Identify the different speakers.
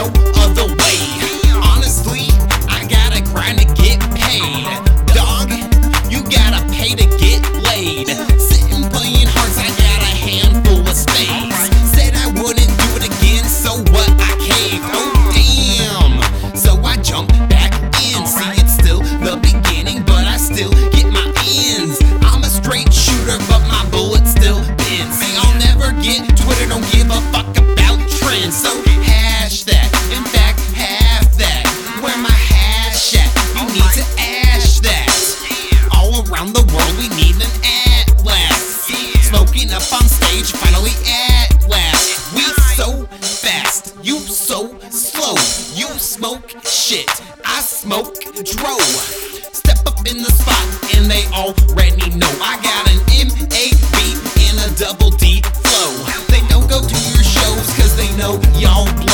Speaker 1: no other way. Honestly, I gotta grind to get paid. Dog, you gotta pay to get laid. Sitting playing hearts, I got a handful of spades. Said I wouldn't do it again, so what? I caved. Oh damn! So I jump back in. See, it's still the beginning, but I still get my ends. I'm a straight shooter, but my bullet still bends. See, I'll never get Twitter. Don't give a fuck about trends. So up on stage finally at last. We so fast, you so slow. You smoke shit, I smoke dro. Step up in the spot and they already know I got an MAB and a double D flow. They don't go to your shows cause they know y'all